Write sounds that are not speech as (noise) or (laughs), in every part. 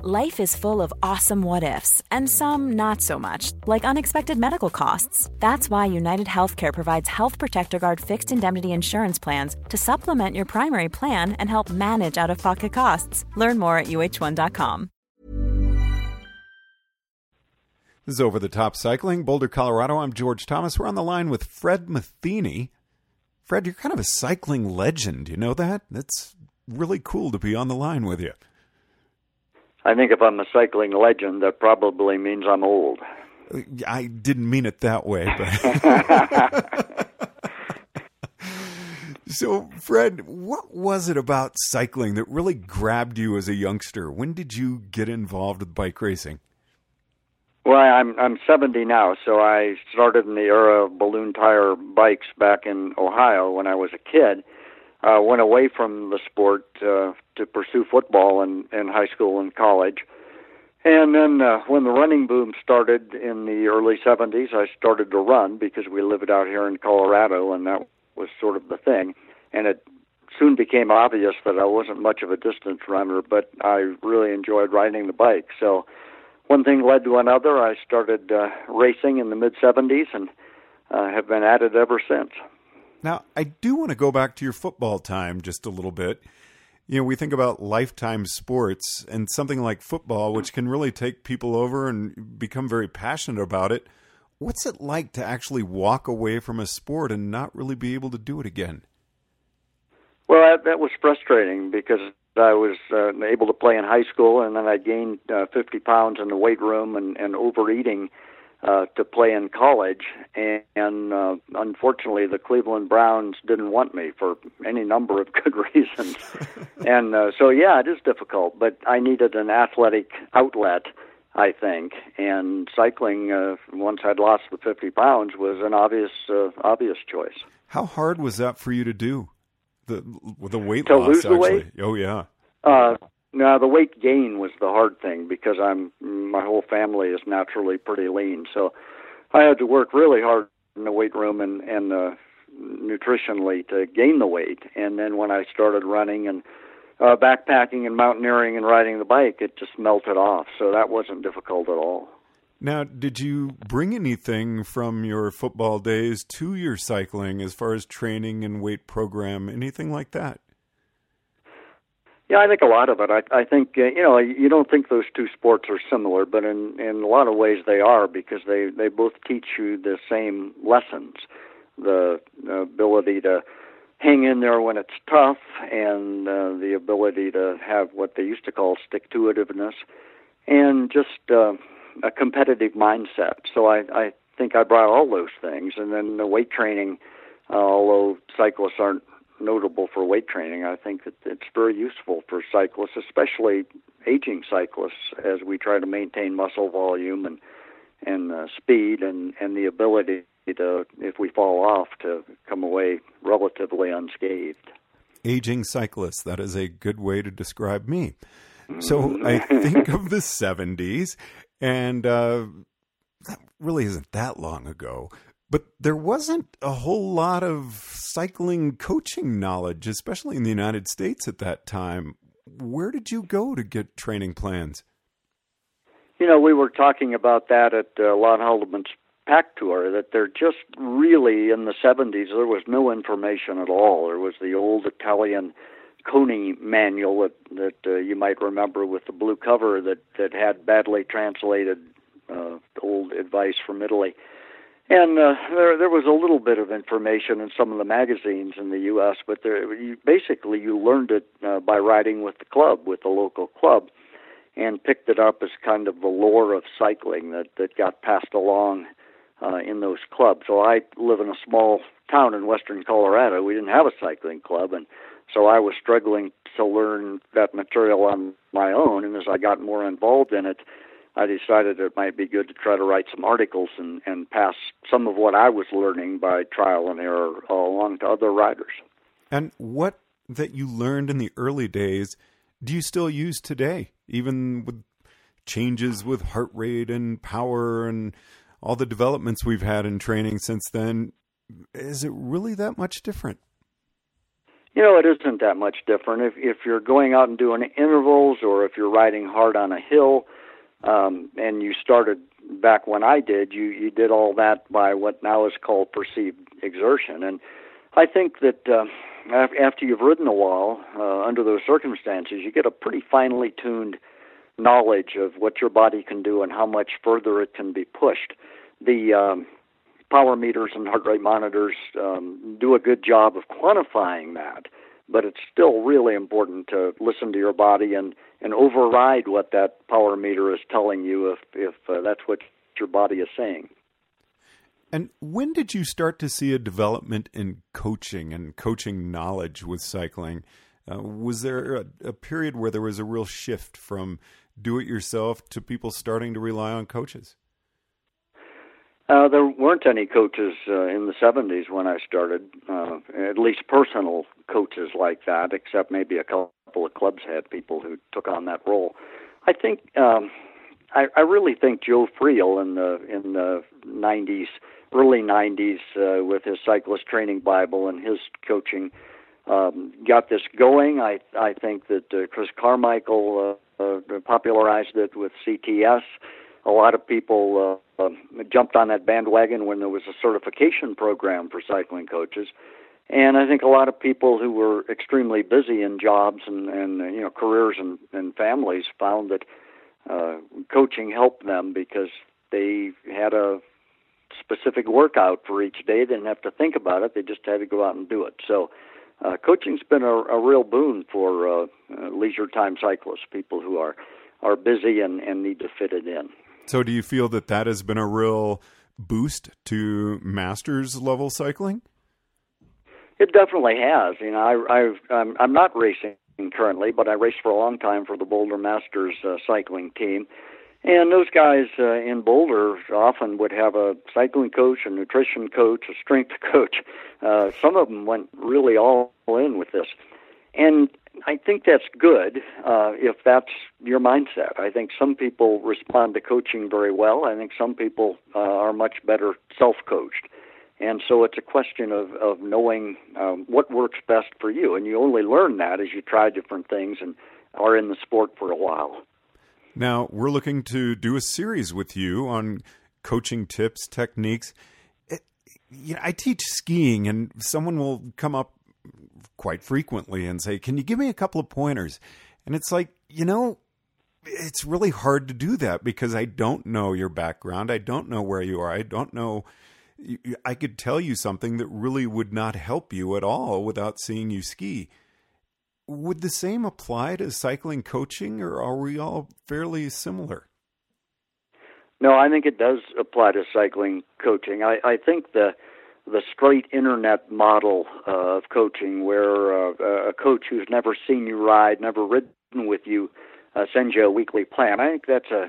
Life is full of awesome what ifs, and some not so much, like unexpected medical costs. That's why United Healthcare provides Health Protector Guard fixed indemnity insurance plans to supplement your primary plan and help manage out of pocket costs. Learn more at uh1.com. This is Over the Top Cycling, Boulder, Colorado. I'm George Thomas. We're on the line with Fred Matheny. Fred, you're kind of a cycling legend. You know that? That's really cool to be on the line with you. I think if I'm a cycling legend, that probably means I'm old. Uh, I didn't mean it that way, but. (laughs) so, Fred, what was it about cycling that really grabbed you as a youngster? When did you get involved with bike racing? Well, I'm I'm 70 now, so I started in the era of balloon tire bikes back in Ohio when I was a kid uh, went away from the sport uh, to pursue football in, in high school and college. And then uh, when the running boom started in the early 70s, I started to run because we lived out here in Colorado, and that was sort of the thing. And it soon became obvious that I wasn't much of a distance runner, but I really enjoyed riding the bike. So one thing led to another. I started uh, racing in the mid 70s and uh, have been at it ever since. Now, I do want to go back to your football time just a little bit. You know, we think about lifetime sports and something like football, which can really take people over and become very passionate about it. What's it like to actually walk away from a sport and not really be able to do it again? Well, that, that was frustrating because I was uh, able to play in high school, and then I gained uh, 50 pounds in the weight room and, and overeating uh, to play in college, and, and uh, unfortunately, the Cleveland Browns didn't want me for any number of (laughs) good reasons. (laughs) and uh, so, yeah, it is difficult, but I needed an athletic outlet, I think, and cycling. Uh, once I'd lost the fifty pounds, was an obvious, uh, obvious choice. How hard was that for you to do? The the weight to loss, lose actually. The weight? Oh yeah. Uh, no, the weight gain was the hard thing because I'm my whole family is naturally pretty lean, so I had to work really hard in the weight room and and uh, nutritionally to gain the weight. And then when I started running and uh, backpacking and mountaineering and riding the bike, it just melted off. So that wasn't difficult at all. Now, did you bring anything from your football days to your cycling as far as training and weight program, anything like that? Yeah, I think a lot of it. I, I think uh, you know you don't think those two sports are similar, but in in a lot of ways they are because they they both teach you the same lessons, the ability to hang in there when it's tough, and uh, the ability to have what they used to call stick to itiveness, and just uh, a competitive mindset. So I I think I brought all those things, and then the weight training. Uh, although cyclists aren't notable for weight training. I think that it's very useful for cyclists, especially aging cyclists, as we try to maintain muscle volume and and uh, speed and and the ability to, if we fall off, to come away relatively unscathed. Aging cyclists. That is a good way to describe me. So I think of the '70s, and uh, that really isn't that long ago. But there wasn't a whole lot of cycling coaching knowledge, especially in the United States at that time. Where did you go to get training plans? You know, we were talking about that at uh, Lon Haldeman's PAC Tour, that there just really, in the 70s, there was no information at all. There was the old Italian CONI manual that, that uh, you might remember with the blue cover that, that had badly translated uh, old advice from Italy. And uh, there, there was a little bit of information in some of the magazines in the U.S., but there, you, basically you learned it uh, by riding with the club, with the local club, and picked it up as kind of the lore of cycling that that got passed along uh, in those clubs. So I live in a small town in western Colorado. We didn't have a cycling club, and So I was struggling to learn that material on my own, and as I got more involved in it, I decided it might be good to try to write some articles and, and pass some of what I was learning by trial and error along to other writers. And what that you learned in the early days do you still use today, even with changes with heart rate and power and all the developments we've had in training since then? Is it really that much different? You know, it isn't that much different. If if you're going out and doing intervals, or if you're riding hard on a hill, um, and you started back when I did, you you did all that by what now is called perceived exertion, and I think that uh, after you've ridden a while uh, under those circumstances, you get a pretty finely tuned knowledge of what your body can do and how much further it can be pushed. The um, power meters and heart rate monitors um, do a good job of quantifying that, but it's still really important to listen to your body and, and override what that power meter is telling you if, if uh, that's what your body is saying. And when did you start to see a development in coaching and coaching knowledge with cycling? Uh, was there a, a, period where there was a real shift from do it yourself to people starting to rely on coaches? Uh, there weren't any coaches uh, in the 70s when I started, uh, at least personal coaches like that, except maybe a couple of clubs had people who took on that role. I think um, I, I really think Joe Friel in the in the 90s, early 90s, uh, with his cyclist training Bible and his coaching, um, got this going. I I think that uh, Chris Carmichael uh, uh, popularized it with CTS a lot of people uh, uh, jumped on that bandwagon when there was a certification program for cycling coaches. And I think a lot of people who were extremely busy in jobs and, and you know careers and, and families found that uh, coaching helped them because they had a specific workout for each day. They didn't have to think about it; they just had to go out and do it. So, uh, coaching's been a, a real boon for uh, uh, leisure time cyclists, people who are are busy and, and need to fit it in. So, do you feel that that has been a real boost to masters level cycling? It definitely has. You know, I, I've, I'm, I'm not racing currently, but I raced for a long time for the Boulder Masters uh, cycling team. And those guys uh, in Boulder often would have a cycling coach, a nutrition coach, a strength (laughs) coach. Uh, some of them went really all in with this. And I think that's good uh, if that's your mindset. I think some people respond to coaching very well. I think some people uh, are much better self-coached, and so it's a question of of knowing um, what works best for you. And you only learn that as you try different things and are in the sport for a while. Now we're looking to do a series with you on coaching tips, techniques. It, you know, I teach skiing, and someone will come up quite frequently and say, Can you give me a couple of pointers? And it's like, you know, it's really hard to do that because I don't know your background. I don't know where you are. I don't know. I could tell you something that really would not help you at all without seeing you ski. Would the same apply to cycling coaching, or are we all fairly similar? No, I think it does apply to cycling coaching. I, I think the the straight internet model uh, of coaching, where uh, a coach who's never seen you ride, never ridden with you, uh, sends you a weekly plan. I think that's a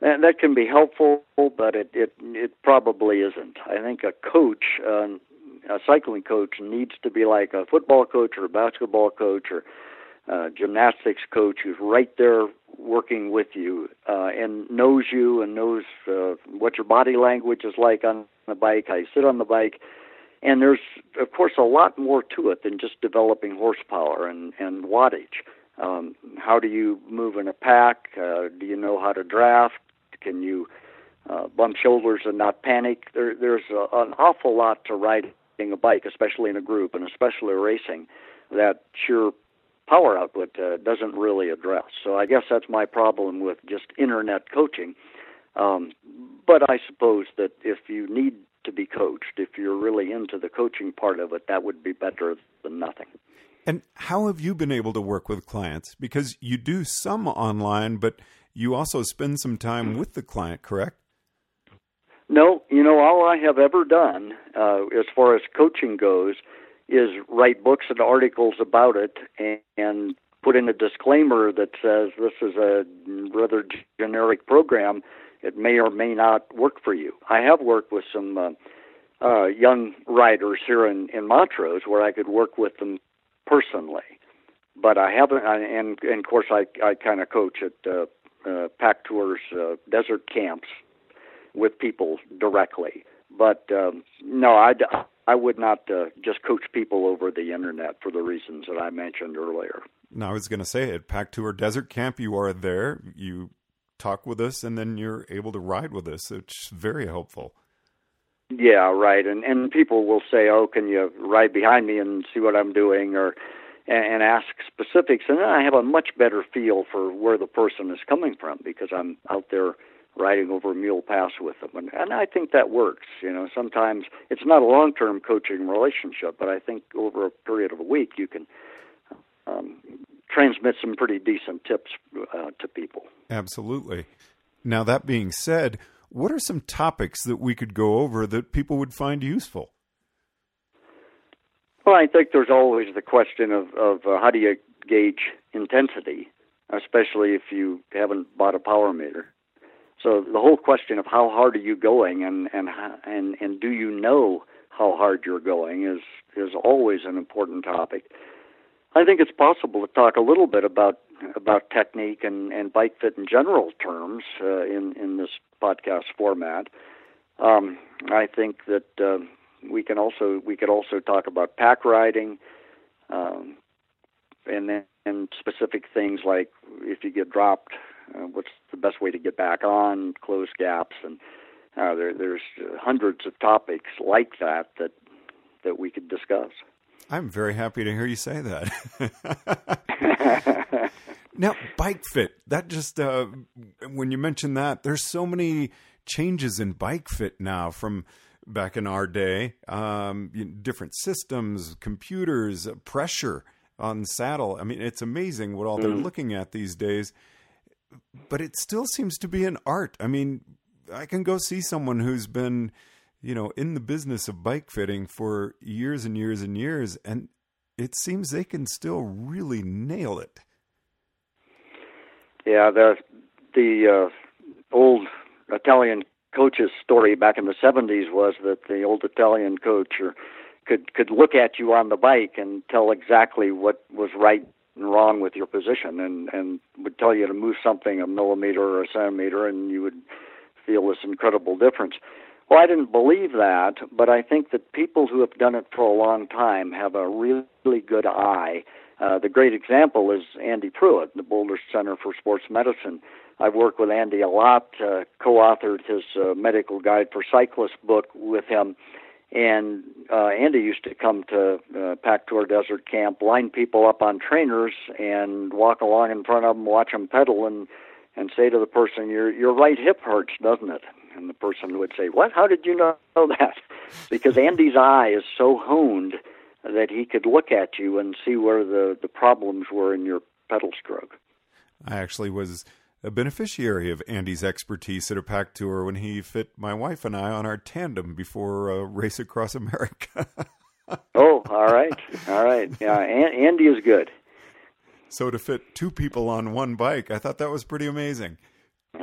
that, that can be helpful, but it it it probably isn't. I think a coach, uh, a cycling coach, needs to be like a football coach or a basketball coach or uh, gymnastics coach who's right there working with you uh, and knows you and knows uh, what your body language is like on the bike, how you sit on the bike, and there's, of course, a lot more to it than just developing horsepower and, and wattage. Um, how do you move in a pack? Uh, do you know how to draft? Can you uh, bump shoulders and not panic? There, there's a, an awful lot to riding a bike, especially in a group and especially racing, that sheer power output uh, doesn't really address. So I guess that's my problem with just internet coaching. Um, but I suppose that if you need to be coached. If you're really into the coaching part of it, that would be better than nothing. And how have you been able to work with clients? Because you do some online, but you also spend some time with the client, correct? No, you know, all I have ever done uh, as far as coaching goes is write books and articles about it and, and put in a disclaimer that says this is a rather generic program. It may or may not work for you. I have worked with some uh, uh, young writers here in, in Montrose where I could work with them personally, but I haven't. And, and of course, I I kind of coach at uh, uh, PAC tours, uh, desert camps with people directly. But um, no, I I would not uh, just coach people over the internet for the reasons that I mentioned earlier. Now, I was going to say at PAC Tour Desert Camp, you are there, you talk with us, and then you're able to ride with us. It's very helpful. Yeah, right. And and people will say, "Oh, can you ride behind me and see what I'm doing?" or and ask specifics, and then I have a much better feel for where the person is coming from because I'm out there riding over Mule Pass with them, and, and I think that works. You know, sometimes it's not a long-term coaching relationship, but I think over a period of a week you can um, transmit some pretty decent tips uh, to people. Absolutely. Now that being said, what are some topics that we could go over that people would find useful? Well, I think there's always the question of, of uh, how do you gauge intensity, especially if you haven't bought a power meter. So the whole question of how hard are you going and and and and do you know how hard you're going is is always an important topic. I think it's possible to talk a little bit about about technique and, and bike fit in general terms uh, in in this podcast format. Um, I think that uh, we can also we could also talk about pack riding, um, and then and specific things like if you get dropped, uh, what's the best way to get back on, close gaps, and uh, there, there's hundreds of topics like that that that we could discuss. I'm very happy to hear you say that. (laughs) now, bike fit. That just uh, when you mention that, there's so many changes in bike fit now from back in our day. Um, different systems, computers, pressure on saddle. I mean, it's amazing what all mm. they're looking at these days. But it still seems to be an art. I mean, I can go see someone who's been you know, in the business of bike fitting for years and years and years, and it seems they can still really nail it. Yeah, the the uh, old Italian coach's story back in the '70s was that the old Italian coach or could could look at you on the bike and tell exactly what was right wrong with your position, and and would tell you to move something a millimeter or a centimeter, and you would feel this incredible difference. Well, I didn't believe that, but I think that people who have done it for a long time have a really good eye. Uh, the great example is Andy Pruitt, the Boulder Center for Sports Medicine. I've worked with Andy a lot, uh, co-authored his uh, medical guide for cyclists book with him, and uh, Andy used to come to uh, Tour Desert Camp, line people up on trainers, and walk along in front of them, watch them pedal, and and say to the person, "Your your right hip hurts, doesn't it?" And the person would say, What? How did you know (laughs) that? because Andy's eye is so honed that he could look at you and see where the, the problems were in your pedal stroke. I actually was a beneficiary of Andy's expertise at a PAC Tour when he fit my wife and I on our tandem before a race across America. (laughs) oh, all right. All right. Yeah, Andy is good. So to fit two people on one bike, I thought that was pretty amazing. (laughs)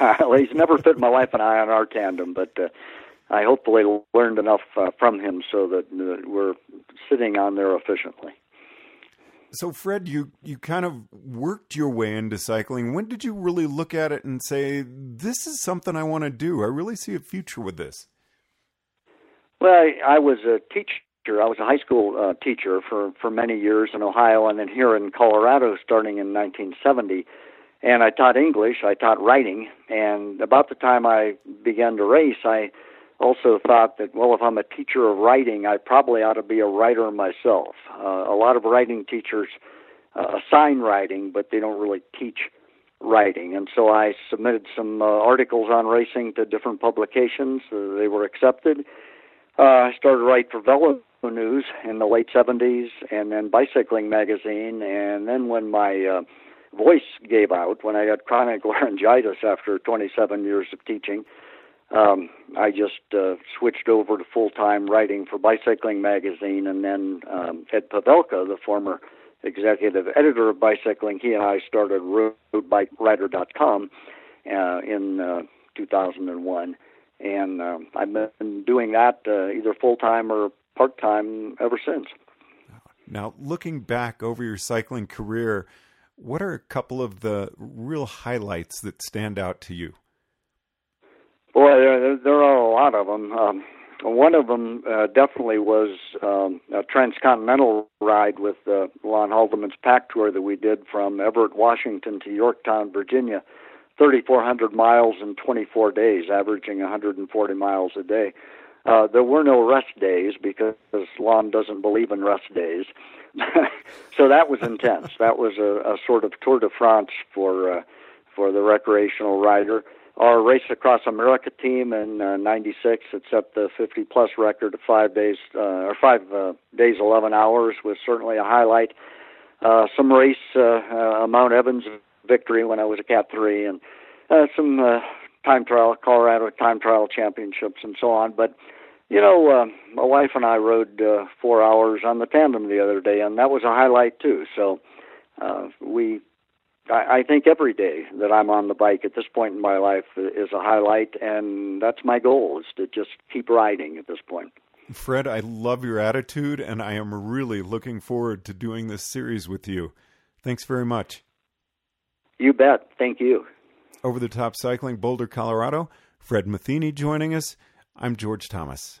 Well, he's never fit my wife and I on our tandem, but uh, I hopefully learned enough uh, from him so that uh, we're sitting on there efficiently. So, Fred, you you kind of worked your way into cycling. When did you really look at it and say, "This is something I want to do"? I really see a future with this. Well, I, I was a teacher. I was a high school uh, teacher for for many years in Ohio, and then here in Colorado, starting in 1970 and I taught English, I taught writing, and about the time I began to race, I also thought that, well, if I'm a teacher of writing, I probably ought to be a writer myself. Uh, a lot of writing teachers uh, assign writing, but they don't really teach writing. And so I submitted some uh, articles on racing to different publications. Uh, they were accepted. Uh, I started to write for Velo News in the late 70s, and then Bicycling Magazine. And then when my uh, voice gave out when I had chronic (laughs) laryngitis after 27 years of teaching. Um, I just uh, switched over to full time writing for Bicycling Magazine, and then um, Ed Pavelka, the former executive editor of Bicycling, he and I started RoadBikeRider.com uh, in uh, 2001, and um, I've been doing that uh, either full time or part time ever since. Now, looking back over your cycling career, what are a couple of the real highlights that stand out to you? Boy, there, there are a lot of them. Um, one of them uh, definitely was um, a transcontinental ride with uh, Lon Haldeman's PAC Tour that we did from Everett, Washington to Yorktown, Virginia, 3,400 miles in 24 days, averaging 140 miles a day. Uh, there were no rest days because Lon doesn't believe in rest days. (laughs) so that was intense. That was a, a sort of Tour de France for uh, for the recreational rider. Our race across America team in uh, '96 it set the 50 plus record of five days uh, or five uh, days 11 hours was certainly a highlight. Uh, some race uh, uh, Mount Evans victory when I was a Cat three and uh, some uh, time trial Colorado time trial championships and so on. But you know, uh, my wife and I rode uh, four hours on the tandem the other day, and that was a highlight too. So uh, we, I, I think every day that I'm on the bike at this point in my life is a highlight, and that's my goal is to just keep riding at this point. Fred, I love your attitude, and I am really looking forward to doing this series with you. Thanks very much. You bet. Thank you. Over the Top Cycling, Boulder, Colorado. Fred Matheny joining us. I'm George Thomas.